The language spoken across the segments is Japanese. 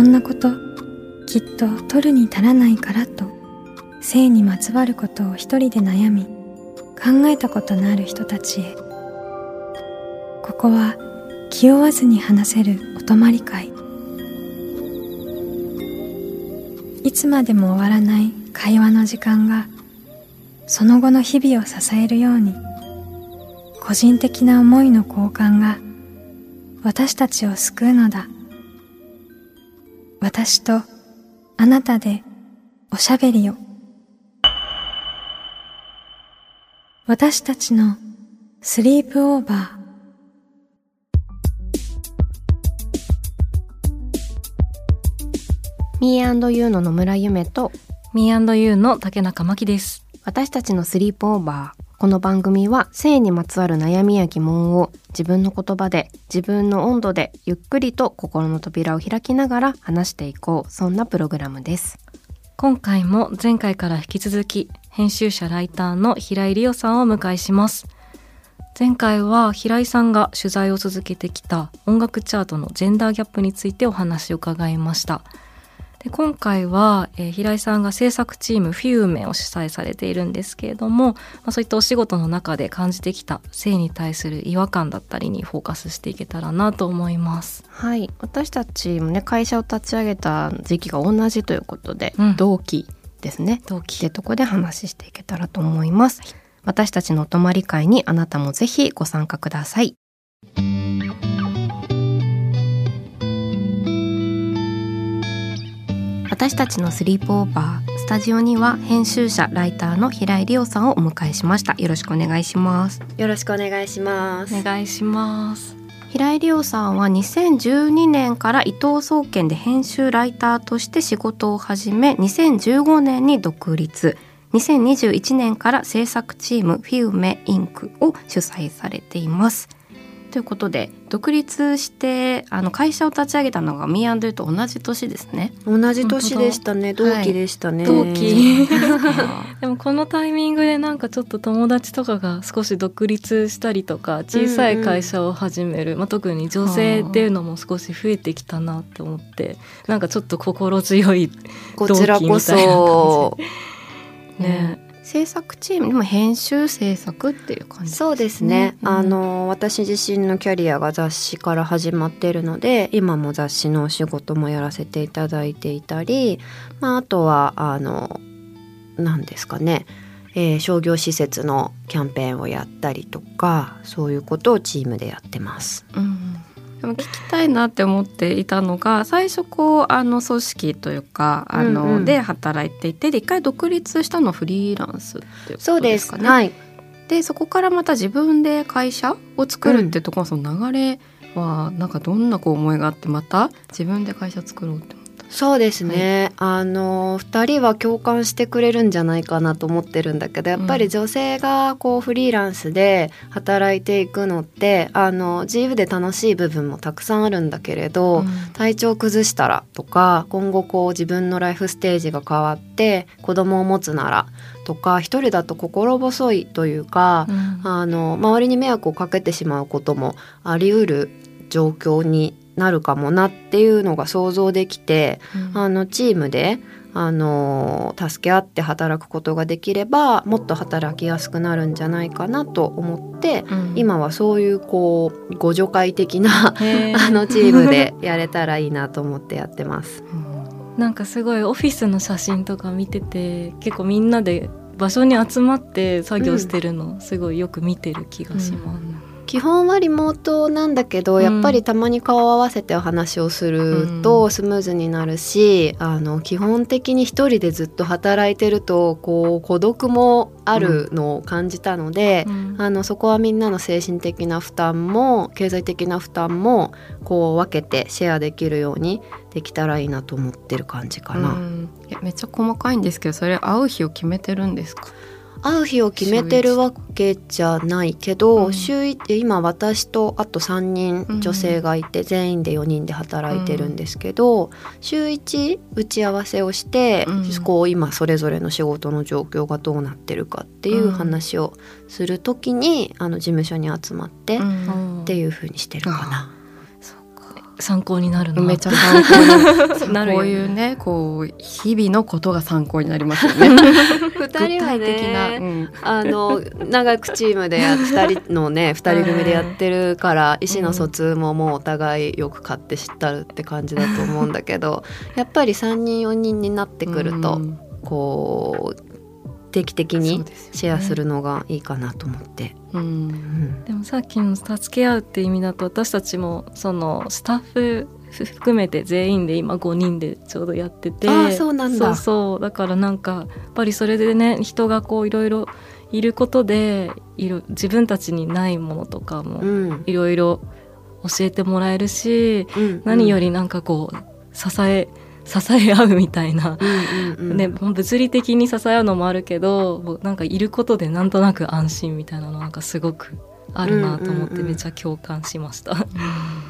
こんなこときっと取るに足らないからと性にまつわることを一人で悩み考えたことのある人たちへ。ここは気負わずに話せるお泊まり会。いつまでも終わらない会話の時間がその後の日々を支えるように個人的な思いの交換が私たちを救うのだ。私とあなたでおしゃべりを。私たちのスリープオーバー。ミーユーの野村ゆめとミーユーの竹中真希です。私たちのスリープオーバーこの番組は性にまつわる悩みや疑問を自分の言葉で自分の温度でゆっくりと心の扉を開きながら話していこうそんなプログラムです。今回も前回から引き続き編集者ライターの平井理央さんをお迎えします。前回は平井さんが取材を続けてきた音楽チャートのジェンダーギャップについてお話を伺いました。で今回は、えー、平井さんが制作チームフィウメを主催されているんですけれども、まあ、そういったお仕事の中で感じてきた性に対する違和感だったりにフォーカスしていけたらなと思います。はい私たちもね会社を立ち上げた時期が同じということで、うん、同期ですね同期ってとこで話していけたらと思います。私たちのお泊まり会にあなたもぜひご参加ください。私たちのスリープオーバースタジオには編集者ライターの平井理央さんをお迎えしました。よろしくお願いします。よろしくお願いします。お願いします。平井理央さんは2012年から伊藤総研で編集ライターとして仕事を始め2015年に独立。2021年から制作チームフィウメインクを主催されていますということで独立してあの会社を立ち上げたのがミーアンドゥと同じ年ですね。同じ年でしたね。同期でしたね、はい、同期。でもこのタイミングでなんかちょっと友達とかが少し独立したりとか小さい会社を始める、うんうん、まあ、特に女性っていうのも少し増えてきたなって思ってなんかちょっと心強い同期みたいな感じ。こちらこそ。ね制作チームでも編集制作っていう感じ、ね、そうですね、うん、あの私自身のキャリアが雑誌から始まっているので今も雑誌のお仕事もやらせていただいていたり、まあ、あとはあの何ですかね。えー、商業施設のキャンペーンをやったりとかそういうことをチームでやってます。うんでも聞きたいなって思っていたのが最初こうあの組織というかあの、うんうん、で働いていてで一回独立したのフリーランスっていうことですかね。そうです。はい。でそこからまた自分で会社を作るってところ、うん、その流れはなんかどんなこう思いがあってまた自分で会社作ろうってそうですね、はい、あの2人は共感してくれるんじゃないかなと思ってるんだけどやっぱり女性がこうフリーランスで働いていくのってあの自由で楽しい部分もたくさんあるんだけれど、うん、体調崩したらとか今後こう自分のライフステージが変わって子供を持つならとか一人だと心細いというか、うん、あの周りに迷惑をかけてしまうこともありうる状況になるかもなっていうのが想像できて、うん、あのチームであの助け合って働くことができればもっと働きやすくなるんじゃないかなと思って、うん、今はそういうこう互助会的な あのチームでやれたらいいなと思ってやってます。なんかすごいオフィスの写真とか見てて結構みんなで場所に集まって作業してるの、すごいよく見てる気がします。うん基本はリモートなんだけど、うん、やっぱりたまに顔を合わせてお話をするとスムーズになるし、うん、あの基本的に一人でずっと働いてるとこう孤独もあるのを感じたので、うん、あのそこはみんなの精神的な負担も経済的な負担もこう分けてシェアできるようにできたらいいなと思ってる感じかな。いやめっちゃ細かいんですけどそれ会う日を決めてるんですか？会う日を決めてるわけじゃないけど、うん、週1今私とあと3人女性がいて、うん、全員で4人で働いてるんですけど、うん、週1打ち合わせをして、こう今それぞれの仕事の状況がどうなってるかっていう話をする時に、あの事務所に集まってっていうふうにしてるかな。参考になるなめっちゃ参考になる。よこういうねこう日々のことが参考になりますよね。二人は具体的な、うねん。あの長くチームでや二人のね二人組でやってるから意思の疎通ももうお互いよく買って知ったるって感じだと思うんだけどやっぱり3人4人になってくると、うん。こう定期的にシェアするのがいいかなと思って。うん。うん。でもさっきの助け合うって意味だと私たちもそのスタッフ含めて全員で今5人でちょうどやってて。あーそうなんだ。そうそう。だからなんかやっぱりそれでね人がこういろいろいることでいろ自分たちにないものとかもうん。いろいろ教えてもらえるし、うん。何よりなんかこう支え支え合うみたいな、うんうんうん。ね、物理的に支え合うのもあるけどなんかいることでなんとなく安心みたいなのなんかすごくあるなと思っうんうんうんてめっちゃ共感しました。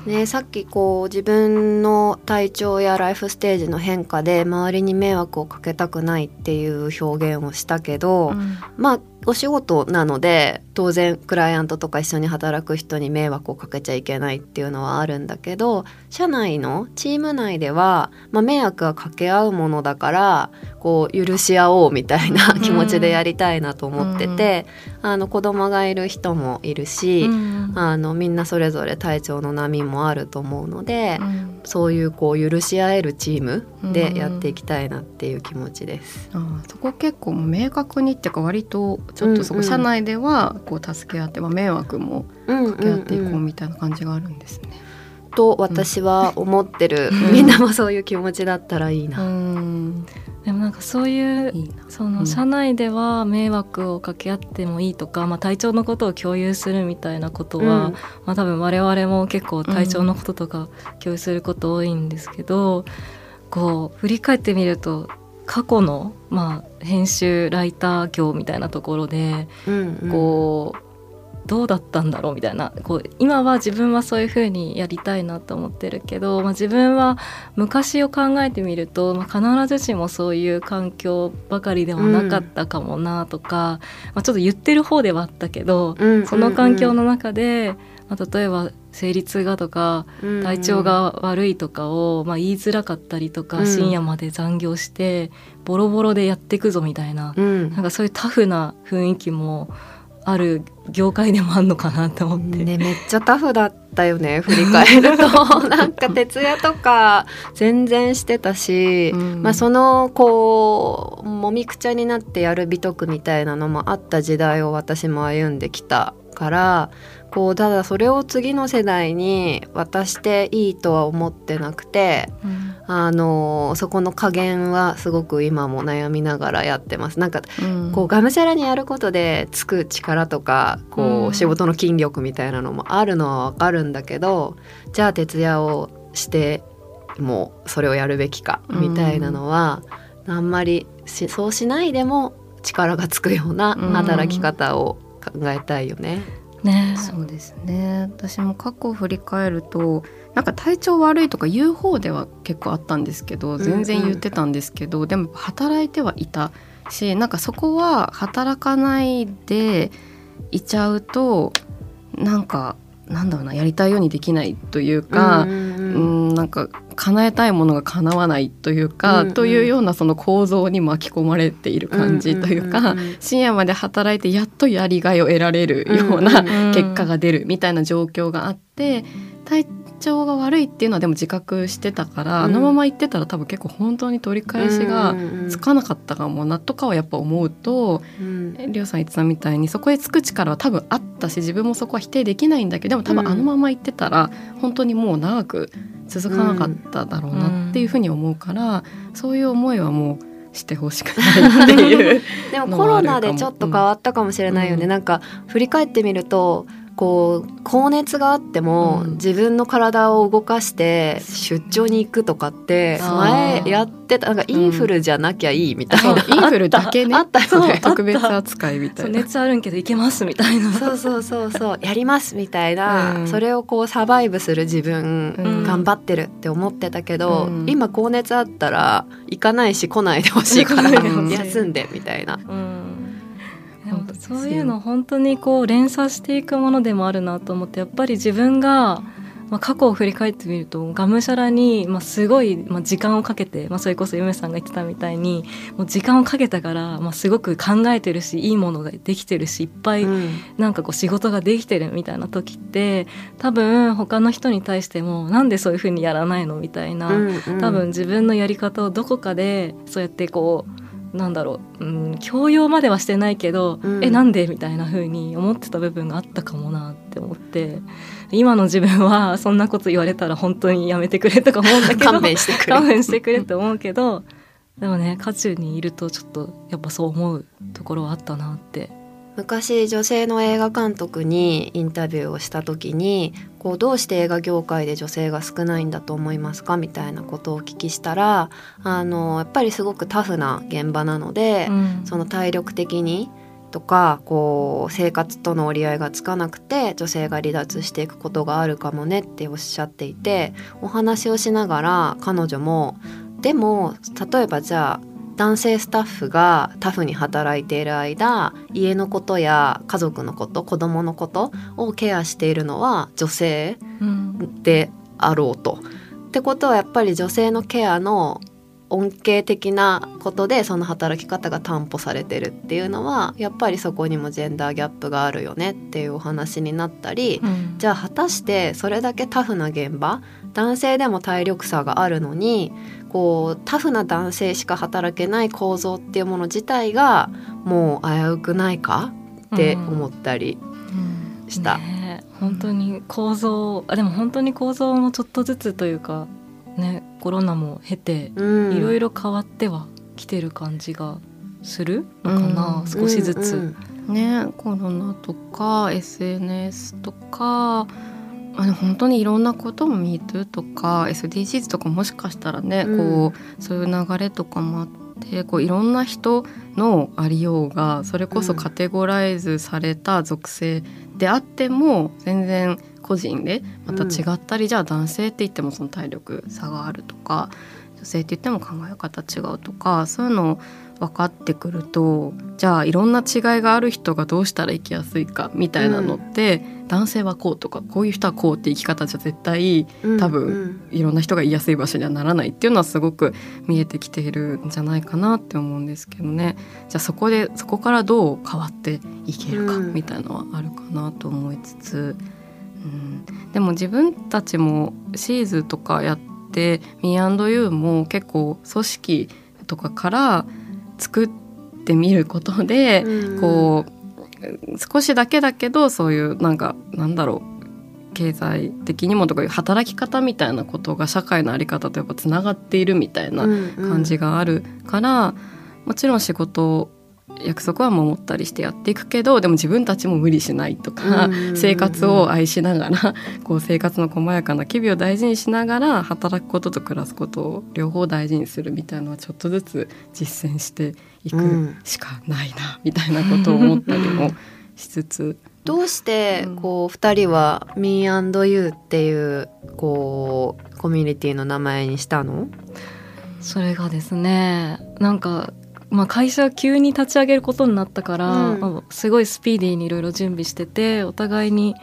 ね、さっきこう自分の体調やライフステージの変化で周りに迷惑をかけたくないっていう表現をしたけど、まあお仕事なので当然クライアントとか一緒に働く人に迷惑をかけちゃいけないっていうのはあるんだけど社内のチーム内では、まあ、迷惑はかけ合うものだからこう許し合おうみたいな気持ちでやりたいなと思ってて、あの子供がいる人もいるし、うんあのみんなそれぞれ体調の波もあると思うので、うん。そういうこう許し合えるチームでやっていきたいなっていう気持ちです。あーそこ結構明確にっていうか割とちょっとそうんうんこ社内ではこう助け合って、まあ、迷惑もうんかけ合っていこうんううんみたいな感じがあるんですね。と私は思ってる、うん。みんなもそういう気持ちだったらいいな。ん。でもなんかそういういいな。そうん。の社内では迷惑をかけ合ってもいいとか、まあ、体調のことを共有するみたいなことは、うん。まあ、多分我々も結構体調のこととか共有すること多いんですけど、こう振り返ってみると過去の、まあ、編集ライター業みたいなところでうんうん。こう、どうだったんだろうみたいな。こう今は自分はそういうふうにやりたいなと思ってるけど、まあ、自分は昔を考えてみると、まあ、必ずしもそういう環境ばかりではなかったかもなとか、まあ、ちょっと言ってる方ではあったけど、うん。その環境の中で、まあ、例えば生理痛がとかうん体調が悪いとかを、まあ、言いづらかったりとか、うん。深夜まで残業してボロボロでやっていくぞみたいな、うん。なんかそういうタフな雰囲気もある業界でもあるのかなと思って。ね、めっちゃタフだったよね振り返ると。なんか徹夜とか全然してたし、うん。まあ、そのこうもみくちゃになってやる美徳みたいなのもあった時代を私も歩んできたからこうただそれを次の世代に渡していいとは思ってなくてうん。あのそこの加減はすごく今も悩みながらやってます。なんかうん。こうがむしゃらにやることでつく力とかこうん。う仕事の筋力みたいなのもあるのはわかるんだけどじゃあ徹夜をしてもうそれをやるべきかみたいなのはあんまりしそうしないでも力がつくような働き方を考えたいよね。ね。そうですね。私も過去を振り返るとなんか体調悪いとか言う方では結構あったんですけど全然言ってたんですけど、でも働いてはいたしなんかそこは働かないでいちゃうとなんかなんだろうなやりたいようにできないというか、うんうんううんんなんか叶えたいものが叶わないというか、うんうん。というようなその構造に巻き込まれている感じというか、うんうんうんうん。深夜まで働いてやっとやりがいを得られるような、うんうん結果が出るみたいな状況があって体調が悪いっていうのはでも自覚してたから、うん。あのまま行ってたら多分結構本当に取り返しがつかなかったかもなとかはやっぱ思うとうん。りょうさん言ってたみたいにそこへつく力は多分あったし自分もそこは否定できないんだけどでも多分うん。あのまま行ってたら本当にもう長く続かなかっただろうなっていうふうに思うから、そういう思いはもうしてほしくないっていう。でもコロナでちょっと変わったかもしれないよね、うん。なんか振り返ってみるとこう高熱があっても、うん。自分の体を動かして出張に行くとかって前やってたなんかインフルじゃなきゃいいみたいそうな、インフルだ。けねあったよね。特別扱いみたいな。熱あるんけどいけますみたいな。そうそうそうそう。やりますみたいな、うん。それをこうサバイブする自分、うん。頑張ってるって思ってたけど、うん。今高熱あったら行かないし来ないでほしいからうん休んでみたいな。そういうの本当にこう連鎖していくものでもあるなと思ってやっぱり自分がまあ、過去を振り返ってみるとがむしゃらに、まあ、すごい、まあ、時間をかけて、まあ、それこそ夢さんが言ってたみたいにもう時間をかけたから、まあ、すごく考えてるしいいものができてるしいっぱいなんかこう仕事ができてるみたいな時って多分他の人に対してもなんでそういうふうにやらないの？みたいな、多分自分のやり方をどこかでそうやってこうなんだろう、うん、強要まではしてないけど、うん、えなんでみたいな風に思ってた部分があったかもなって思って今の自分はそんなこと言われたら本当にやめてくれとか思うんだけど勘弁してくれ。勘弁してくれって思うけどでもね渦中にいるとちょっとやっぱそう思うところはあったなって昔女性の映画監督にインタビューをした時にこうどうして映画業界で女性が少ないんだと思いますかみたいなことをお聞きしたらあのやっぱりすごくタフな現場なので、うん、その体力的にとかこう生活との折り合いがつかなくて女性が離脱していくことがあるかもねっておっしゃっていてお話をしながら彼女もでも例えばじゃあ男性スタッフがタフに働いている間家のことや家族のこと子供のことをケアしているのは女性であろうと。うん、ってことはやっぱり女性のケアの恩恵的なことでその働き方が担保されてるっていうのはやっぱりそこにもジェンダーギャップがあるよねっていうお話になったり、うん、じゃあ果たしてそれだけタフな現場男性でも体力差があるのにこうタフな男性しか働けない構造っていうもの自体がもう危うくないかって思ったりした。うんうんね、本当に構造あでも本当に構造もちょっとずつというかねコロナも経て、いろいろ変わってはきてる感じがするのかな、少しずつ。ねコロナとか SNS とかあの本当にいろんなことも MeToo とか SDGs とかもしかしたらね、うん、こうそういう流れとかもあってこういろんな人のありようがそれこそカテゴライズされた属性であっても全然個人でまた違ったり、うん、じゃあ男性って言ってもその体力差があるとか女性って言っても考え方違うとかそういうのを分かってくるとじゃあいろんな違いがある人がどうしたら生きやすいかみたいなのって、うん、男性はこうとかこういう人はこうって生き方じゃ絶対多分、うん、いろんな人が言いやすい場所にはならないっていうのはすごく見えてきているんじゃないかなって思うんですけどね。じゃあそこでそこからどう変わっていけるかみたいのはあるかなと思いつつ、うん、でも自分たちもシーズとかやって Me&You も結構組織とかから作ってみることで、うん、こう少しだけだけどそういうなんかなんだろう経済的にもとかいう働き方みたいなことが社会の在り方とやっぱつながっているみたいな感じがあるから、うんうん、もちろん仕事約束は守ったりしてやっていくけどでも自分たちも無理しないとか、生活を愛しながら こう生活の細やかな機微を大事にしながら働くことと暮らすことを両方大事にするみたいなのはちょっとずつ実践していくしかないな、みたいなことを思ったりもしつつ。どうしてこう2人は Me&You っていうこうコミュニティの名前にしたの？それがですねなんかまあ、会社急に立ち上げることになったから、うん。まあ、すごいスピーディーにいろいろ準備しててお互いに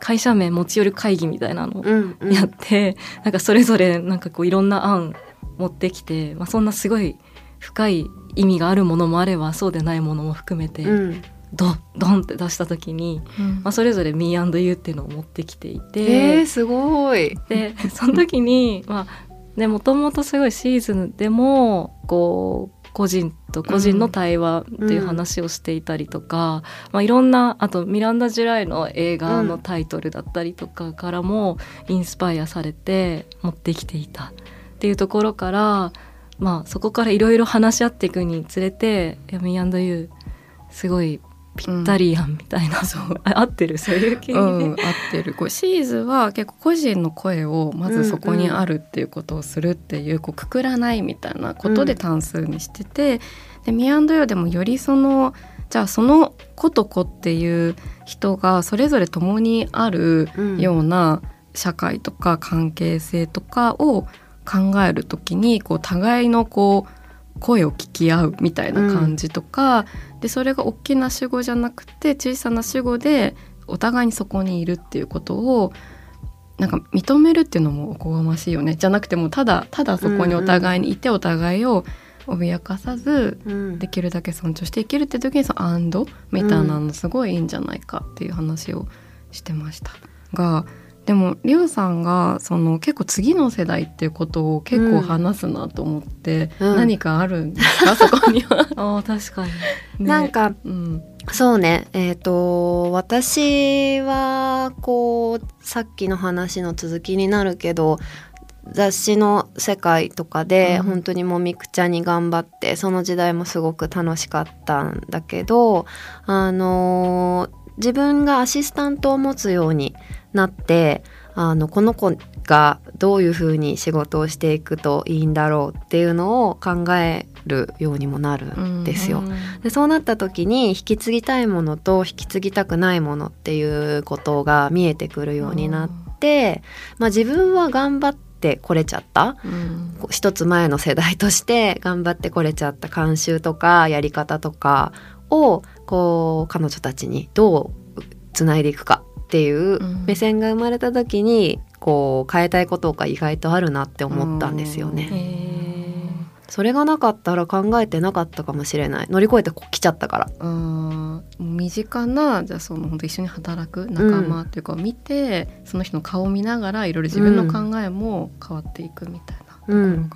会社名持ち寄る会議みたいなのをやって、うん。うん、なんかそれぞれなんかこういろんな案持ってきて、まあ、そんなすごい深い意味があるものもあればそうでないものも含めて、うん、ドドンって出した時に、うん、まあ、それぞれ Me&You っていうのを持ってきていて、えー、すごい。でその時にまあねもともとすごいシーズンでもこう個人と個人の対話っていう話をしていたりとか、うん、まあ、いろんなあとミランダ・ジュライの映画のタイトルだったりとかからもインスパイアされて持ってきていたっていうところから、まあ、そこからいろいろ話し合っていくにつれて「ヤミーユー」すごいぴったりやんみたいな、うん、そう合ってる？そういう系、うん、合ってる。こうシーズは結構個人の声をまずそこにあるっていうことをするっていう,、こうくくらないみたいなことで単数にしてて、でミアンドヨでもよりそのじゃあその子と子っていう人がそれぞれ共にあるような社会とか関係性とかを考える時にこう互いのこう声を聞き合うみたいな感じとか、うん、でそれが大きな主語じゃなくて小さな主語でお互いにそこにいるっていうことをなんか認めるっていうのもおこがましいよね。じゃなくてもただただそこにお互いにいてお互いを脅かさず、うん。できるだけ尊重していけるって時にそのアンドみたいなのすごいいいんじゃないかっていう話をしてました。がでもリオさんがその結構次の世代っていうことを結構話すなと思って、うん。何かあるんですか？そこには。ああ確かに、ね。なんかうん。そうね。えっ、と私はこうさっきの話の続きになるけど雑誌の世界とかでうん。本当にもみくちゃに頑張ってその時代もすごく楽しかったんだけどあの自分がアシスタントを持つようになってあのこの子がどういうふうに仕事をしていくといいんだろうっていうのを考えるようにもなるんですよ。でそうなった時に引き継ぎたいものと引き継ぎたくないものっていうことが見えてくるようになって、まあ、自分は頑張ってこれちゃった。うん。一つ前の世代として頑張ってこれちゃった慣習とかやり方とかをこう彼女たちにどうつないでいくかっていううん。目線が生まれた時にこう変えたいことが意外とあるなって思ったんですよね。へそれがなかったら考えてなかったかもしれない。乗り越えてこ来ちゃったから。身近なじゃあその本当一緒に働く仲間っていうかを見て、その人の顔を見ながらいろいろ自分の考えも変わっていくみたいなところが、うん。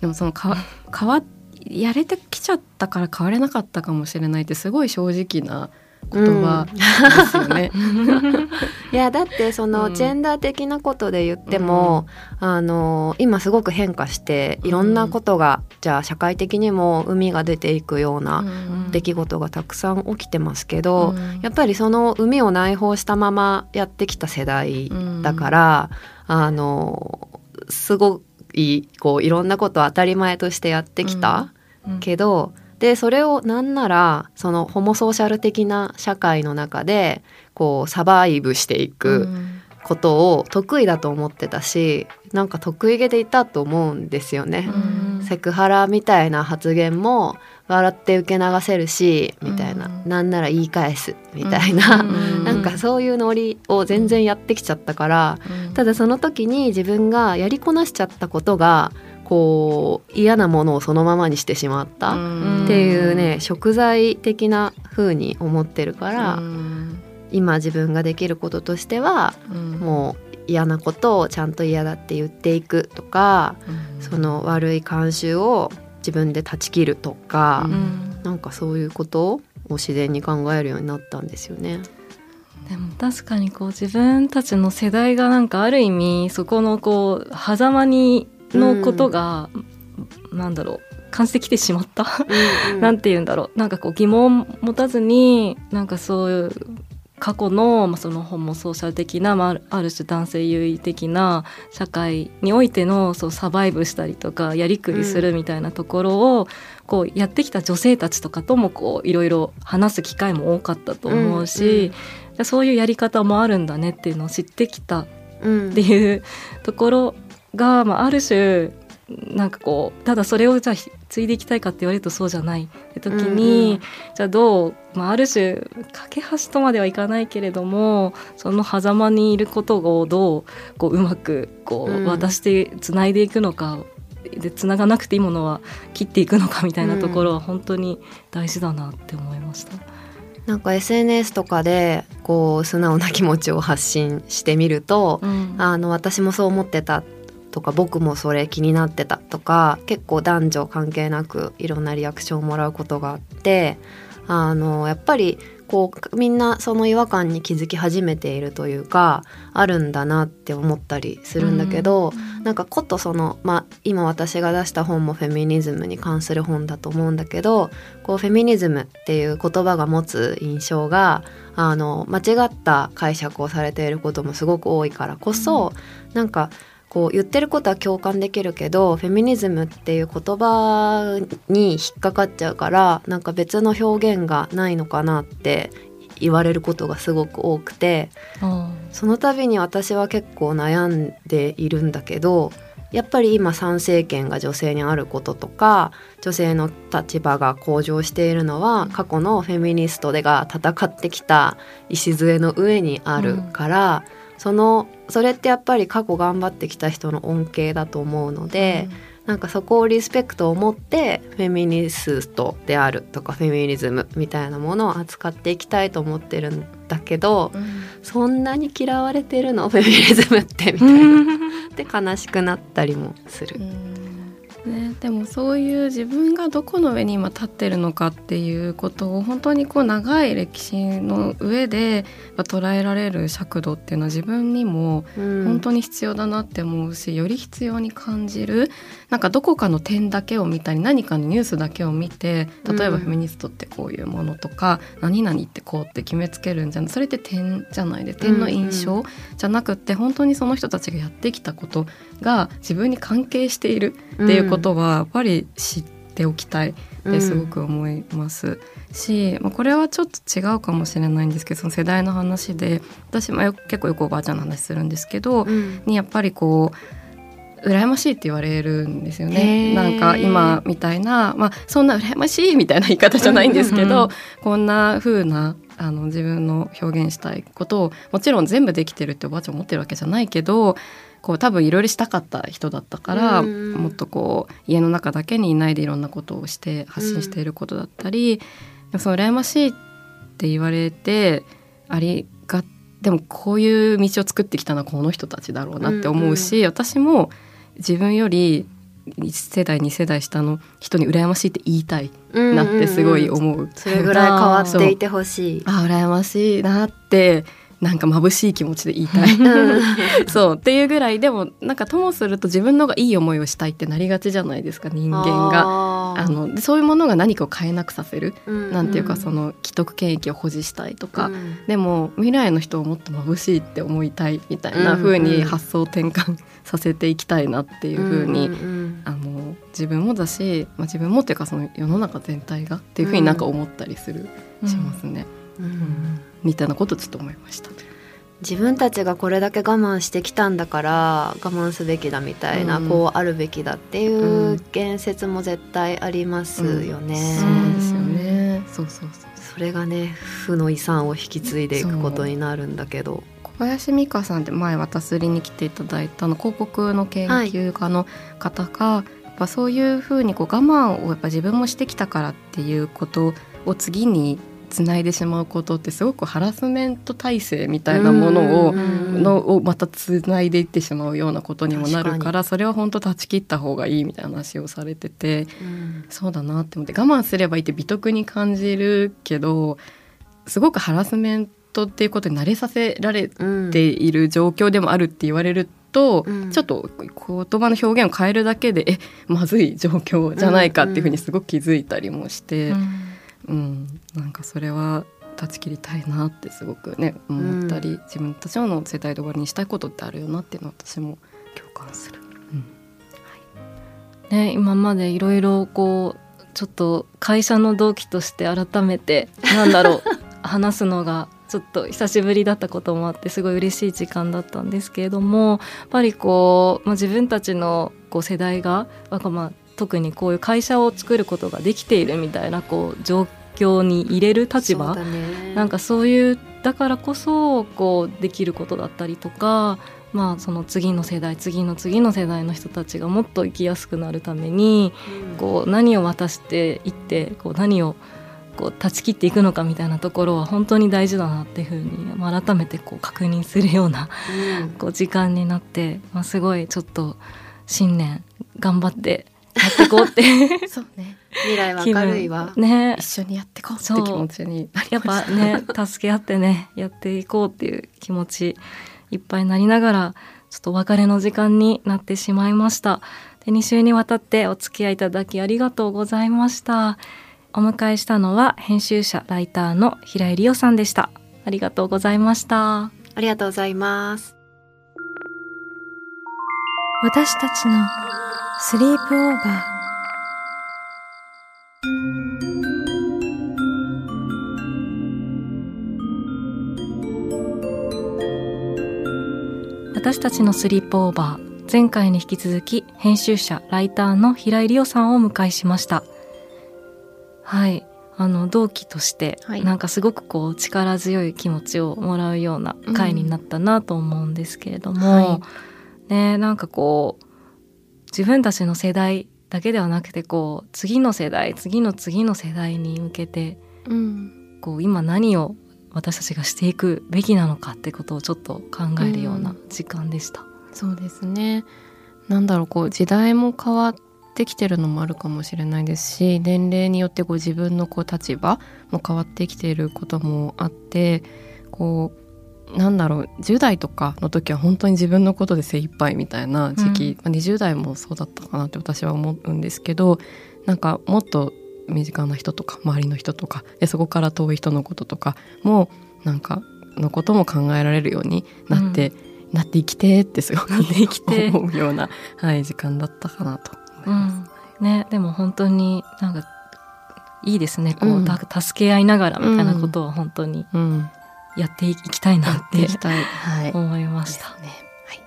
でもそのかわ変わやれてきちゃったから変われなかったかもしれないってすごい正直な言葉ですよね。いやだってそのうん。ジェンダー的なことで言っても、あの今すごく変化していろんなことが、じゃあ社会的にも海が出ていくようなうん出来事がたくさん起きてますけど、うん。やっぱりその海を内包したままやってきた世代だから、あのすごいこういろんなことを当たり前としてやってきた。うん。けどでそれをなんならそのホモソーシャル的な社会の中でこうサバイブしていくことを得意だと思ってたしなんか得意げでいたと思うんですよね。うん。セクハラみたいな発言も笑って受け流せるしみたいな、うん。なんなら言い返すみたいな、うん。なんかそういうノリを全然やってきちゃったから、うん。ただその時に自分がやりこなしちゃったことがこう嫌なものをそのままにしてしまったっん。ていうね食材的な風に思ってるから、うん。今自分ができることとしてはうん。もう嫌なことをちゃんと嫌だって言っていくとか、うん。その悪い慣習を自分で断ち切るとか、うん。なんかそういうことを自然に考えるようになったんですよね。でも確かにこう自分たちの世代がなんかある意味そこのこう狭間にのことが、なんだろう感じてきてしまった、なんて言うんだろう。なんかこう疑問持たずになんかそういう過去の、まあ、そのホモソーシャル的な、まあある、種男性優位的な社会においてのそうサバイブしたりとかやりくりするみたいなところを、こうやってきた女性たちとかともこういろいろ話す機会も多かったと思うし、じゃあそういうやり方もあるんだねっていうのを知ってきたうんっていうところが、まあ、ある種なんかこうただそれをじゃあひ継いでいきたいかって言われるとそうじゃないって時に、うんうんじゃあどう、まあ、ある種架け橋とまではいかないけれどもその狭間にいることをどうこううまくこうんう渡してつないでいくのか、でつながなくていいものは切っていくのかみたいなところは本当に大事だなって思いました。なんか SNS とかでこう素直な気持ちを発信してみると、うんあの私もそう思ってたとか僕もそれ気になってたとか結構男女関係なくいろんなリアクションをもらうことがあってあのやっぱりこうみんなその違和感に気づき始めているというかあるんだなって思ったりするんだけど、なんかことその、まあ、今私が出した本もフェミニズムに関する本だと思うんだけどこうフェミニズムっていう言葉が持つ印象があの間違った解釈をされていることもすごく多いからこそ、なんかこう言ってることは共感できるけどフェミニズムっていう言葉に引っかかっちゃうからなんか別の表現がないのかなって言われることがすごく多くてあその度に私は結構悩んでいるんだけどやっぱり今参政権が女性にあることとか女性の立場が向上しているのは過去のフェミニストでが戦ってきた礎の上にあるから、うん、そのそれってやっぱり過去頑張ってきた人の恩恵だと思うので。うんなんかそこをリスペクトを持ってフェミニストであるとかフェミニズムみたいなものを扱っていきたいと思ってるんだけど、うん、そんなに嫌われてるの？フェミニズムってみたいな で悲しくなったりもする。うんね、でもそういう自分がどこの上に今立ってるのかっていうことを本当にこう長い歴史の上で捉えられる尺度っていうのは自分にも本当に必要だなって思うし、より必要に感じるなんかどこかの点だけを見たり何かのニュースだけを見て例えばフェミニストってこういうものとか、うん、何々ってこうって決めつけるんじゃないそれって点じゃないで点の印象じゃなくって本当にその人たちがやってきたことが自分に関係しているっていうことはやっぱり知っておきたいってすごく思います。し、まあ、これはちょっと違うかもしれないんですけどその世代の話で私も結構よくおばあちゃんの話するんですけど、うん、にやっぱりこう羨ましいって言われるんですよね。なんか今みたいな、まあ、そんな羨ましいみたいな言い方じゃないんですけど、こんな風なあな自分の表現したいことをもちろん全部できてるっておばあちゃん思ってるわけじゃないけどこう多分いろいろしたかった人だったから、もっとこう家の中だけにいないでいろんなことをして発信していることだったり、うん、その羨ましいって言われてありがでもこういう道を作ってきたのはこの人たちだろうなって思うし、うんうん、私も自分より1世代2世代下の人に羨ましいって言いたいなってすごい思う。うんうんうん、それぐらい変わっていてほしい。あ羨ましいなってなんか眩しい気持ちで言いたい。そうっていうぐらいでもなんかともすると自分のがいい思いをしたいってなりがちじゃないですか人間があのそういうものが何かを変えなくさせる、うん。うん、なんていうかその既得権益を保持したいとか、うん、でも未来の人をもっと眩しいって思いたいみたいな風に発想転換させていきたいなっていう風に、うんうん、あの自分もだし、まあ、自分もっていうかその世の中全体がっていう風になんか思ったりする、しますね。うん。みたいなことちょっと思いました。自分たちがこれだけ我慢してきたんだから我慢すべきだみたいな、うん、こうあるべきだっていう言説も絶対ありますよね。そうですよね。そうそうそう。それがね負の遺産を引き継いでいくことになるんだけど。小林美香さんって前私に来ていただいたの広告の研究家の方が、はい、やっぱそういうふうにこう我慢をやっぱ自分もしてきたからっていうことを次につないでしまうことってすごくハラスメント体制みたいなものをのをまたつないでいってしまうようなことにもなるからそれは本当断ち切った方がいいみたいな話をされてて、うん、そうだなって思って我慢すればいいって美徳に感じるけどすごくハラスメントっていうことに慣れさせられている状況でもあるって言われると、うん、ちょっと言葉の表現を変えるだけでえまずい状況じゃないかっていうふうにすごく気づいたりもして。うんうん、なんかそれは断ち切りたいなってすごくね思ったり、うん、自分たちの世代で終わりにしたいことってあるよなっていうのは私も共感する。うん。はい。ね、今までいろいろこうちょっと会社の同期として改めてなんだろう 話すのがちょっと久しぶりだったこともあってすごい嬉しい時間だったんですけれどもやっぱりこう、まあ、自分たちのこう世代が、まあ、特にこういう会社を作ることができているみたいなこう状況に入れる立場、ね、なんかそういうだからこそこうできることだったりとかまあ、その次の世代次の次の世代の人たちがもっと生きやすくなるために、こう何を渡していってこう何をこう断ち切っていくのかみたいなところは本当に大事だなっていうふうに、まあ、改めてこう確認するような、こう時間になって、まあ、すごいちょっと新年頑張ってやっていこうって。そうね。未来は明るいわ。ね。一緒にやっていこうって気持ちにやっぱね 助け合ってねやっていこうっていう気持ちいっぱいになりながらちょっとお別れの時間になってしまいました。で2週にわたってお付き合いいただきありがとうございました。お迎えしたのは編集者ライターの平井理央さんでした。ありがとうございました。ありがとうございます。私たちのスリープオーバー。私たちのスリープオーバー。前回に引き続き編集者ライターの平井理央さんをお迎えしました。はい。あの同期として、はい。なんかすごくこう力強い気持ちをもらうような回になったなと思うんですけれども、はねなんかこう自分たちの世代だけではなくてこう次の世代次の次の世代に向けてうん。こう今何を私たちがしていくべきなのかってことをちょっと考えるような時間でした。そうですね。なんだろうこう時代も変わってきてるのもあるかもしれないですし年齢によってこう自分のこう立場も変わってきていることもあってこうなんだろう10代とかの時は本当に自分のことで精一杯みたいな時期、まあ20代もそうだったかなって私は思うんですけどなんかもっと身近な人とか周りの人とかでそこから遠い人のこととかもなんかのことも考えられるようになって、なって生きてってすごく生きて思うような、はい、時間だったかなと思います。ねでも本当になんかいいですね。こう、うん。た助け合いながらみたいなことを本当に。うん、やっていきたいなやっってていきたい。はい。思いました。ね。はい。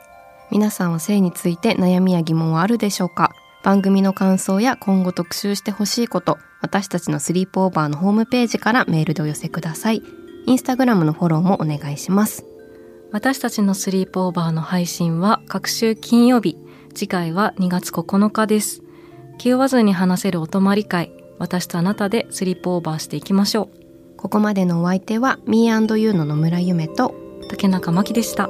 皆さんは性について悩みや疑問はあるでしょうか？番組の感想や今後特集してほしいこと、私たちのスリープオーバーのホームページからメールでお寄せください。インスタグラムのフォローもお願いします。私たちのスリープオーバーの配信は各週金曜日次回は2月9日です気負わずに話せるお泊まり会私とあなたでスリープオーバーしていきましょここまでのお相手は Me&You の野村夢と竹中真希でした。